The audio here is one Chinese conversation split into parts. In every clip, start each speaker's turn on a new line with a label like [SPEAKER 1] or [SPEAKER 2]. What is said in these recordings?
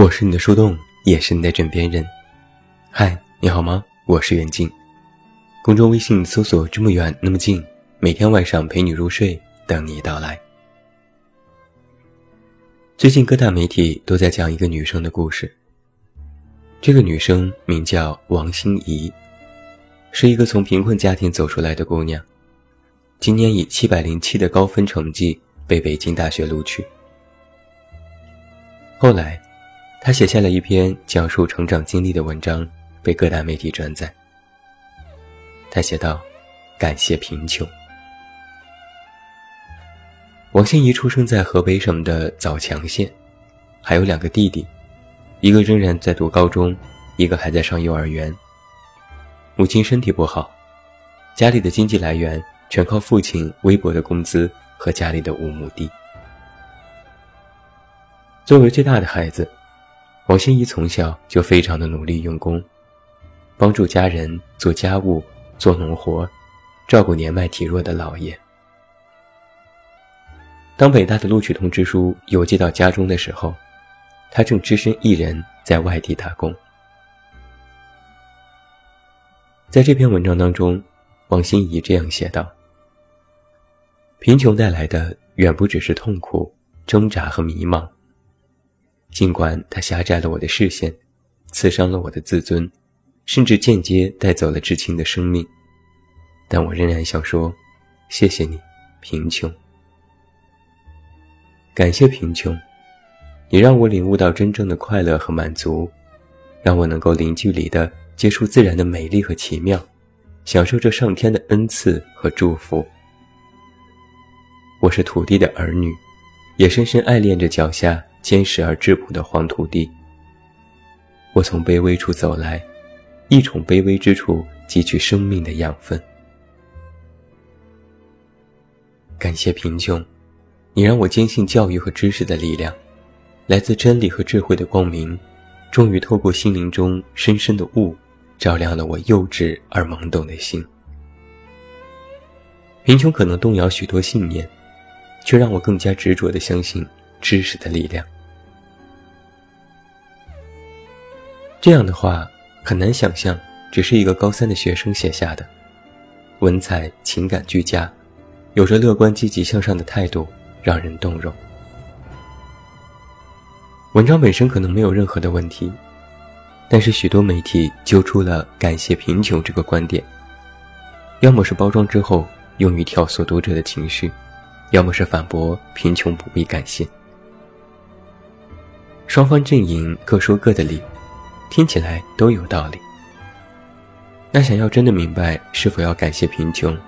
[SPEAKER 1] 我是你的树洞，也是你的枕边人。嗨，你好吗？我是袁静。公众微信搜索“这么远那么近”，每天晚上陪你入睡，等你到来。最近各大媒体都在讲一个女生的故事。这个女生名叫王心怡，是一个从贫困家庭走出来的姑娘。今年以七百零七的高分成绩被北京大学录取。后来。他写下了一篇讲述成长经历的文章，被各大媒体转载。他写道：“感谢贫穷。”王心怡出生在河北省的枣强县，还有两个弟弟，一个仍然在读高中，一个还在上幼儿园。母亲身体不好，家里的经济来源全靠父亲微薄的工资和家里的五亩地。作为最大的孩子。王心怡从小就非常的努力用功，帮助家人做家务、做农活，照顾年迈体弱的姥爷。当北大的录取通知书邮寄到家中的时候，他正只身一人在外地打工。在这篇文章当中，王心怡这样写道：“贫穷带来的远不只是痛苦、挣扎和迷茫。”尽管它狭窄了我的视线，刺伤了我的自尊，甚至间接带走了至亲的生命，但我仍然想说：谢谢你，贫穷。感谢贫穷，你让我领悟到真正的快乐和满足，让我能够零距离的接触自然的美丽和奇妙，享受这上天的恩赐和祝福。我是土地的儿女，也深深爱恋着脚下。坚实而质朴的黄土地。我从卑微处走来，一从卑微之处汲取生命的养分。感谢贫穷，你让我坚信教育和知识的力量，来自真理和智慧的光明，终于透过心灵中深深的雾，照亮了我幼稚而懵懂的心。贫穷可能动摇许多信念，却让我更加执着地相信。知识的力量。这样的话很难想象，只是一个高三的学生写下的，文采情感俱佳，有着乐观积极向上的态度，让人动容。文章本身可能没有任何的问题，但是许多媒体揪出了“感谢贫穷”这个观点，要么是包装之后用于挑唆读者的情绪，要么是反驳贫穷不必感谢。双方阵营各说各的理，听起来都有道理。那想要真的明白是否要感谢贫穷，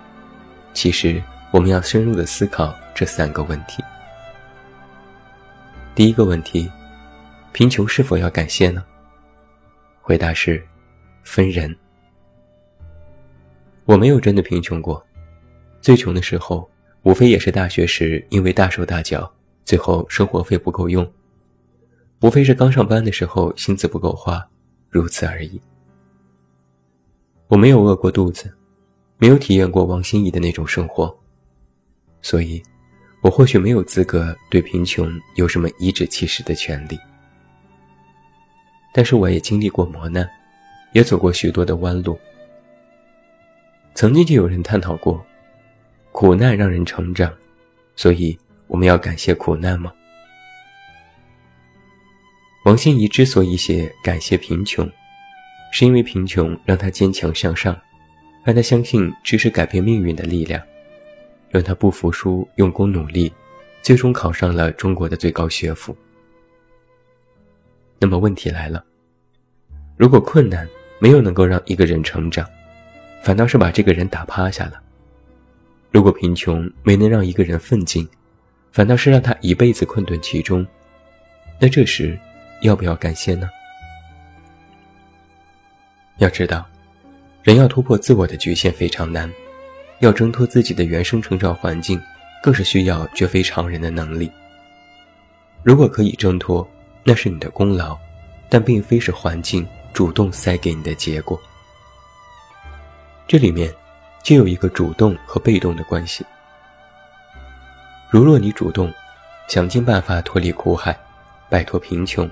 [SPEAKER 1] 其实我们要深入的思考这三个问题。第一个问题，贫穷是否要感谢呢？回答是，分人。我没有真的贫穷过，最穷的时候，无非也是大学时因为大手大脚，最后生活费不够用。无非是刚上班的时候薪资不够花，如此而已。我没有饿过肚子，没有体验过王心怡的那种生活，所以，我或许没有资格对贫穷有什么颐指气使的权利。但是我也经历过磨难，也走过许多的弯路。曾经就有人探讨过，苦难让人成长，所以我们要感谢苦难吗？王心怡之所以写感谢贫穷，是因为贫穷让她坚强向上，让她相信知识改变命运的力量，让她不服输、用功努力，最终考上了中国的最高学府。那么问题来了：如果困难没有能够让一个人成长，反倒是把这个人打趴下了；如果贫穷没能让一个人奋进，反倒是让他一辈子困顿其中，那这时。要不要感谢呢？要知道，人要突破自我的局限非常难，要挣脱自己的原生成长环境，更是需要绝非常人的能力。如果可以挣脱，那是你的功劳，但并非是环境主动塞给你的结果。这里面就有一个主动和被动的关系。如若你主动，想尽办法脱离苦海，摆脱贫穷。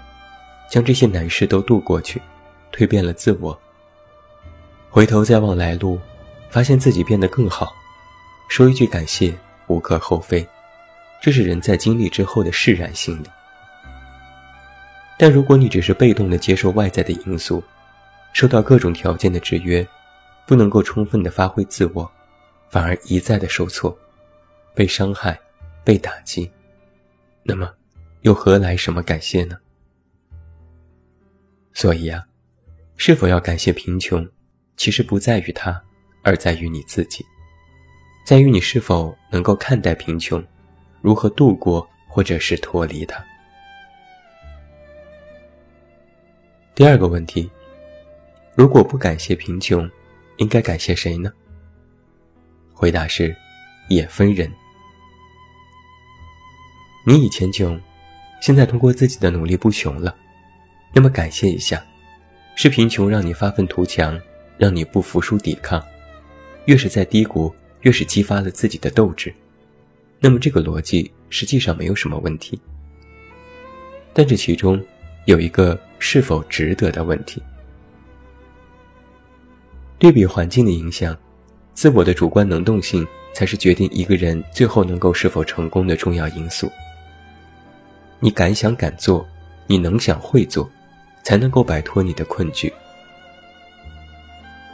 [SPEAKER 1] 将这些难事都度过去，蜕变了自我。回头再望来路，发现自己变得更好，说一句感谢无可厚非，这是人在经历之后的释然心理。但如果你只是被动的接受外在的因素，受到各种条件的制约，不能够充分的发挥自我，反而一再的受挫，被伤害，被打击，那么，又何来什么感谢呢？所以啊，是否要感谢贫穷，其实不在于他，而在于你自己，在于你是否能够看待贫穷，如何度过或者是脱离它。第二个问题，如果不感谢贫穷，应该感谢谁呢？回答是，也分人。你以前穷，现在通过自己的努力不穷了，那么感谢一下，是贫穷让你发愤图强，让你不服输抵抗，越是在低谷，越是激发了自己的斗志，那么这个逻辑实际上没有什么问题。但这其中有一个。是否值得的问题？对比环境的影响，自我的主观能动性才是决定一个人最后能够是否成功的重要因素。你敢想敢做，你能想会做，才能够摆脱你的困局。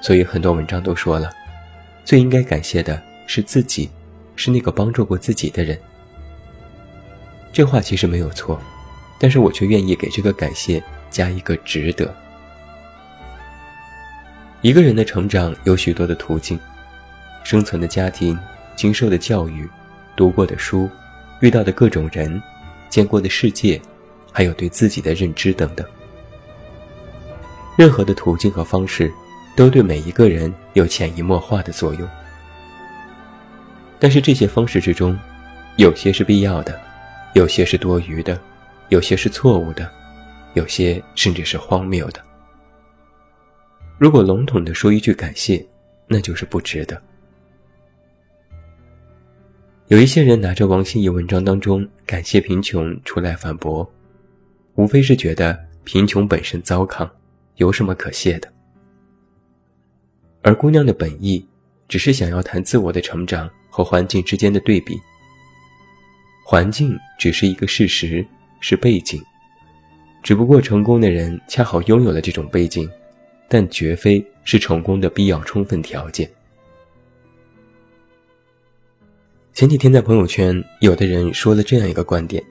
[SPEAKER 1] 所以很多文章都说了，最应该感谢的是自己，是那个帮助过自己的人。这话其实没有错，但是我却愿意给这个感谢。加一个值得。一个人的成长有许多的途径，生存的家庭、经受的教育、读过的书、遇到的各种人、见过的世界，还有对自己的认知等等。任何的途径和方式，都对每一个人有潜移默化的作用。但是这些方式之中，有些是必要的，有些是多余的，有些是错误的。有些甚至是荒谬的。如果笼统的说一句感谢，那就是不值得。有一些人拿着王心怡文章当中感谢贫穷出来反驳，无非是觉得贫穷本身糟糠，有什么可谢的？而姑娘的本意，只是想要谈自我的成长和环境之间的对比。环境只是一个事实，是背景。只不过成功的人恰好拥有了这种背景，但绝非是成功的必要充分条件。前几天在朋友圈，有的人说了这样一个观点：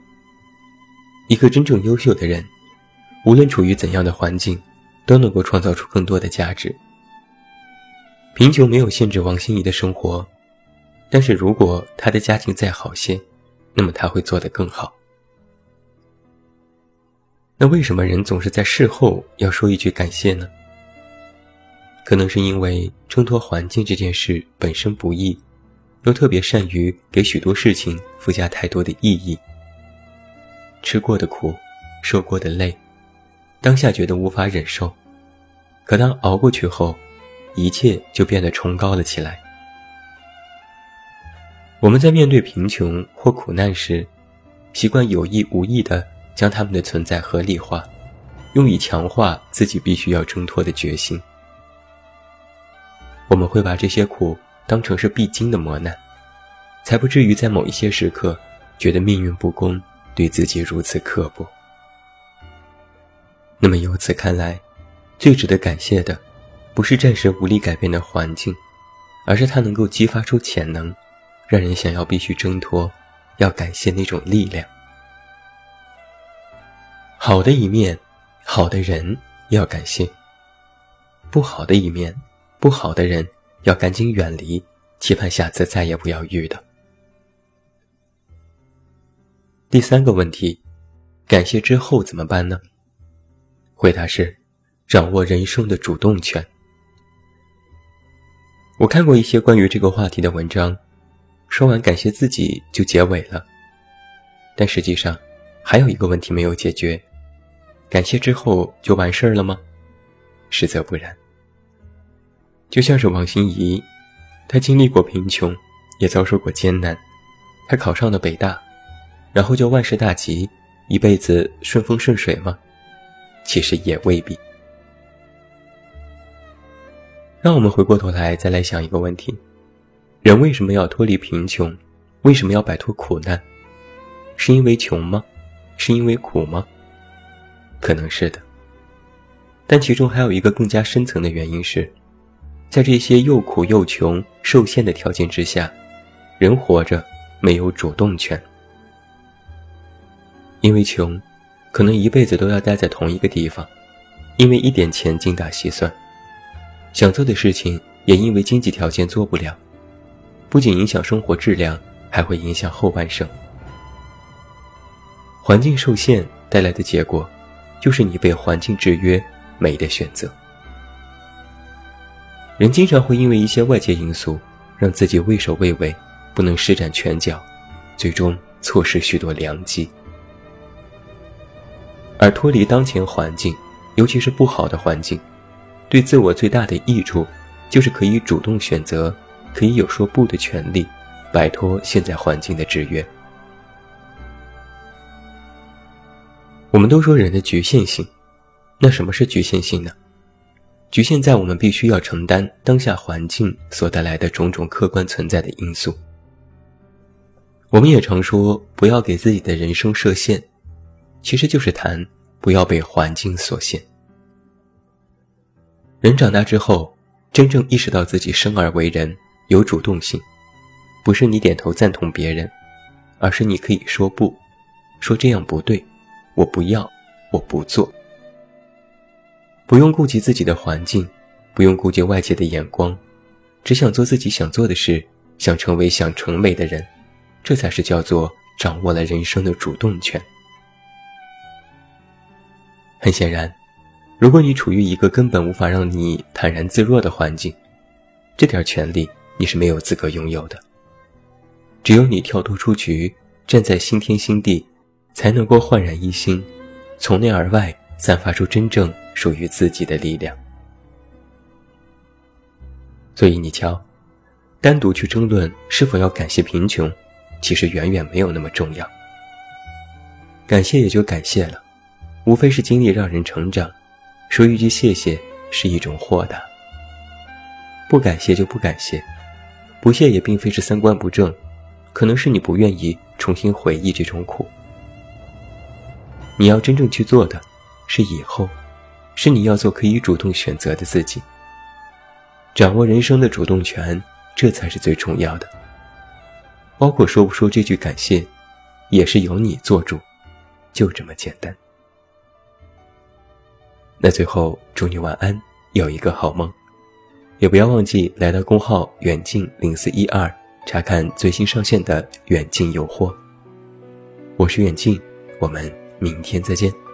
[SPEAKER 1] 一个真正优秀的人，无论处于怎样的环境，都能够创造出更多的价值。贫穷没有限制王心怡的生活，但是如果她的家境再好些，那么她会做得更好。那为什么人总是在事后要说一句感谢呢？可能是因为挣脱环境这件事本身不易，又特别善于给许多事情附加太多的意义。吃过的苦，受过的累，当下觉得无法忍受，可当熬过去后，一切就变得崇高了起来。我们在面对贫穷或苦难时，习惯有意无意的。将他们的存在合理化，用以强化自己必须要挣脱的决心。我们会把这些苦当成是必经的磨难，才不至于在某一些时刻觉得命运不公，对自己如此刻薄。那么由此看来，最值得感谢的，不是暂时无力改变的环境，而是它能够激发出潜能，让人想要必须挣脱，要感谢那种力量。好的一面，好的人要感谢；不好的一面，不好的人要赶紧远离，期盼下次再也不要遇到。第三个问题，感谢之后怎么办呢？回答是：掌握人生的主动权。我看过一些关于这个话题的文章，说完感谢自己就结尾了，但实际上还有一个问题没有解决。感谢之后就完事儿了吗？实则不然。就像是王心怡，她经历过贫穷，也遭受过艰难，她考上了北大，然后就万事大吉，一辈子顺风顺水吗？其实也未必。让我们回过头来再来想一个问题：人为什么要脱离贫穷？为什么要摆脱苦难？是因为穷吗？是因为苦吗？可能是的。但其中还有一个更加深层的原因是，在这些又苦又穷、受限的条件之下，人活着没有主动权。因为穷，可能一辈子都要待在同一个地方；因为一点钱精打细算，想做的事情也因为经济条件做不了，不仅影响生活质量，还会影响后半生。环境受限带来的结果，就是你被环境制约。没得选择，人经常会因为一些外界因素，让自己畏首畏尾，不能施展拳脚，最终错失许多良机。而脱离当前环境，尤其是不好的环境，对自我最大的益处，就是可以主动选择，可以有说不的权利，摆脱现在环境的制约。我们都说人的局限性。那什么是局限性呢？局限在我们必须要承担当下环境所带来的种种客观存在的因素。我们也常说不要给自己的人生设限，其实就是谈不要被环境所限。人长大之后，真正意识到自己生而为人有主动性，不是你点头赞同别人，而是你可以说不，说这样不对，我不要，我不做。不用顾及自己的环境，不用顾及外界的眼光，只想做自己想做的事，想成为想成为的人，这才是叫做掌握了人生的主动权。很显然，如果你处于一个根本无法让你坦然自若的环境，这点权利你是没有资格拥有的。只有你跳脱出局，站在新天新地，才能够焕然一新，从内而外散发出真正。属于自己的力量，所以你瞧，单独去争论是否要感谢贫穷，其实远远没有那么重要。感谢也就感谢了，无非是经历让人成长，说一句谢谢是一种豁达。不感谢就不感谢，不谢也并非是三观不正，可能是你不愿意重新回忆这种苦。你要真正去做的，是以后。是你要做可以主动选择的自己，掌握人生的主动权，这才是最重要的。包括说不说这句感谢，也是由你做主，就这么简单。那最后祝你晚安，有一个好梦，也不要忘记来到公号远近零四一二查看最新上线的远近有货。我是远近，我们明天再见。